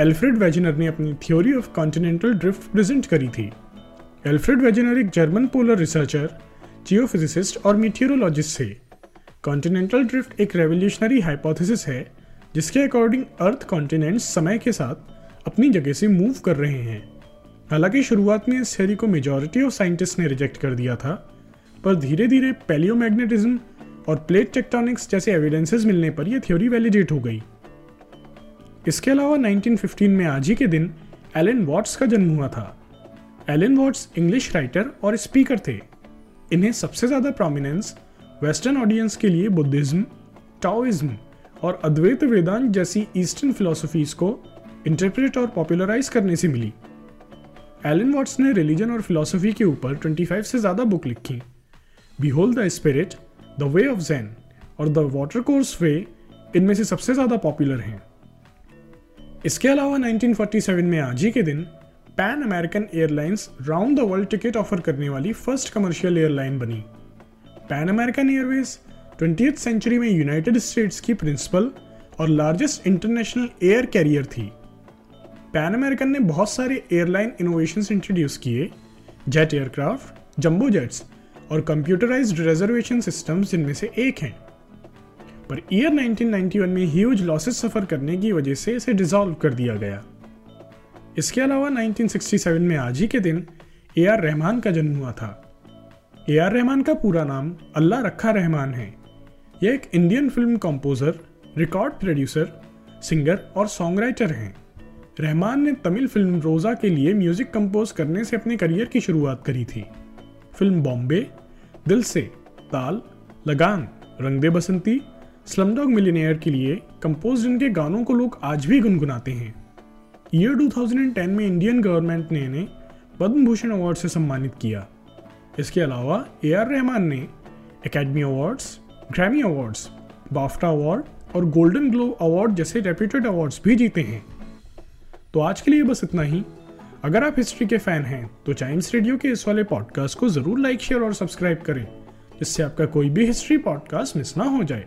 Alfred Wegener ने अपनी theory of continental drift present करी थी। एल्फ्रेड वेजनर एक जर्मन पोलर रिसर्चर जियोफिजिसिस्ट और मीटियोरोलॉजिस्ट थे। कॉन्टिनेंटल ड्रिफ्ट एक रेवोल्यूशनरी हाइपोथेसिस है, जिसके अकॉर्डिंग अर्थ कॉन्टिनेंट्स समय के साथ अपनी जगह से मूव कर रहे हैं। हालाँकि शुरुआत में इस थ्योरी को मेजॉरिटी ऑफ़ साइंटिस्ट ने रिजेक्ट कर दिया था, पर धीरे धीरे पैलियोमैग्नेटिज्म और प्लेट टेक्टोनिक्स जैसे एविडेंसेस मिलने पर यह थ्योरी वैलिडेट हो गई। इसके अलावा 1915 में आज ही के दिन एलन वॉट्स का जन्म हुआ था। एलन वॉट्स इंग्लिश राइटर और स्पीकर थे। इन्हें सबसे ज़्यादा प्रोमिनेंस वेस्टर्न ऑडियंस के लिए बुद्धिज्म टाओइज्म और अद्वैत वेदांत जैसी ईस्टर्न फिलोसफीज को इंटरप्रेट और पॉपुलराइज करने से मिली। एलन वॉट्स ने रिलीजन और फिलोसफी के ऊपर 25 से ज़्यादा बुक लिखी। Behold the spirit the way of Zen और द वाटर कोर्स वे इनमें से सबसे ज़्यादा पॉपुलर हैं। इसके अलावा 1947 में आज ही के दिन Pan American Airlines round the world ticket offer करने वाली फ़र्स्ट कमर्शियल एयरलाइन बनी। Pan American Airways twenty century में यूनाइटेड स्टेट्स की प्रिंसिपल और लार्जेस्ट इंटरनेशनल एयर कैरियर थी। पैन अमेरिकन ने बहुत सारे एयरलाइन इनोवेशंस इंट्रोड्यूस किए जेट एयरक्राफ्ट जम्बो जेट्स और कंप्यूटराइज्ड रिजर्वेशन सिस्टम्स जिनमें से एक हैं। पर ईयर 1991 में ह्यूज लॉसेस सफ़र करने की वजह से इसे डिसॉल्व कर दिया गया। इसके अलावा 1967 में आज ही के दिन ए आर रहमान का जन्म हुआ था। ए आर रहमान का पूरा नाम अल्लाह रखा रहमान है। यह एक Indian film composer record producer singer और सॉन्ग राइटर हैं। रहमान ने तमिल फ़िल्म रोजा के लिए म्यूज़िक कंपोज करने से अपने करियर की शुरुआत करी थी। फ़िल्म बॉम्बे दिल से, ताल, लगान, रंग दे बसंती स्लमडॉग मिलीनियर के लिए कंपोज इनके गानों को लोग आज भी गुनगुनाते हैं। ईयर 2010 में इंडियन गवर्नमेंट ने इन्हें पद्म भूषण अवार्ड से सम्मानित किया। इसके अलावा ए आर रहमान ने Academy Awards Grammy Awards BAFTA Award और गोल्डन ग्लोब अवार्ड जैसे रेप्यूटेड अवार्ड्स भी जीते हैं। तो आज के लिए बस इतना ही। अगर आप हिस्ट्री के फ़ैन हैं तो चाइम्स रेडियो के इस वाले पॉडकास्ट को ज़रूर लाइक शेयर और सब्सक्राइब करें, जिससे आपका कोई भी हिस्ट्री पॉडकास्ट मिस ना हो जाए।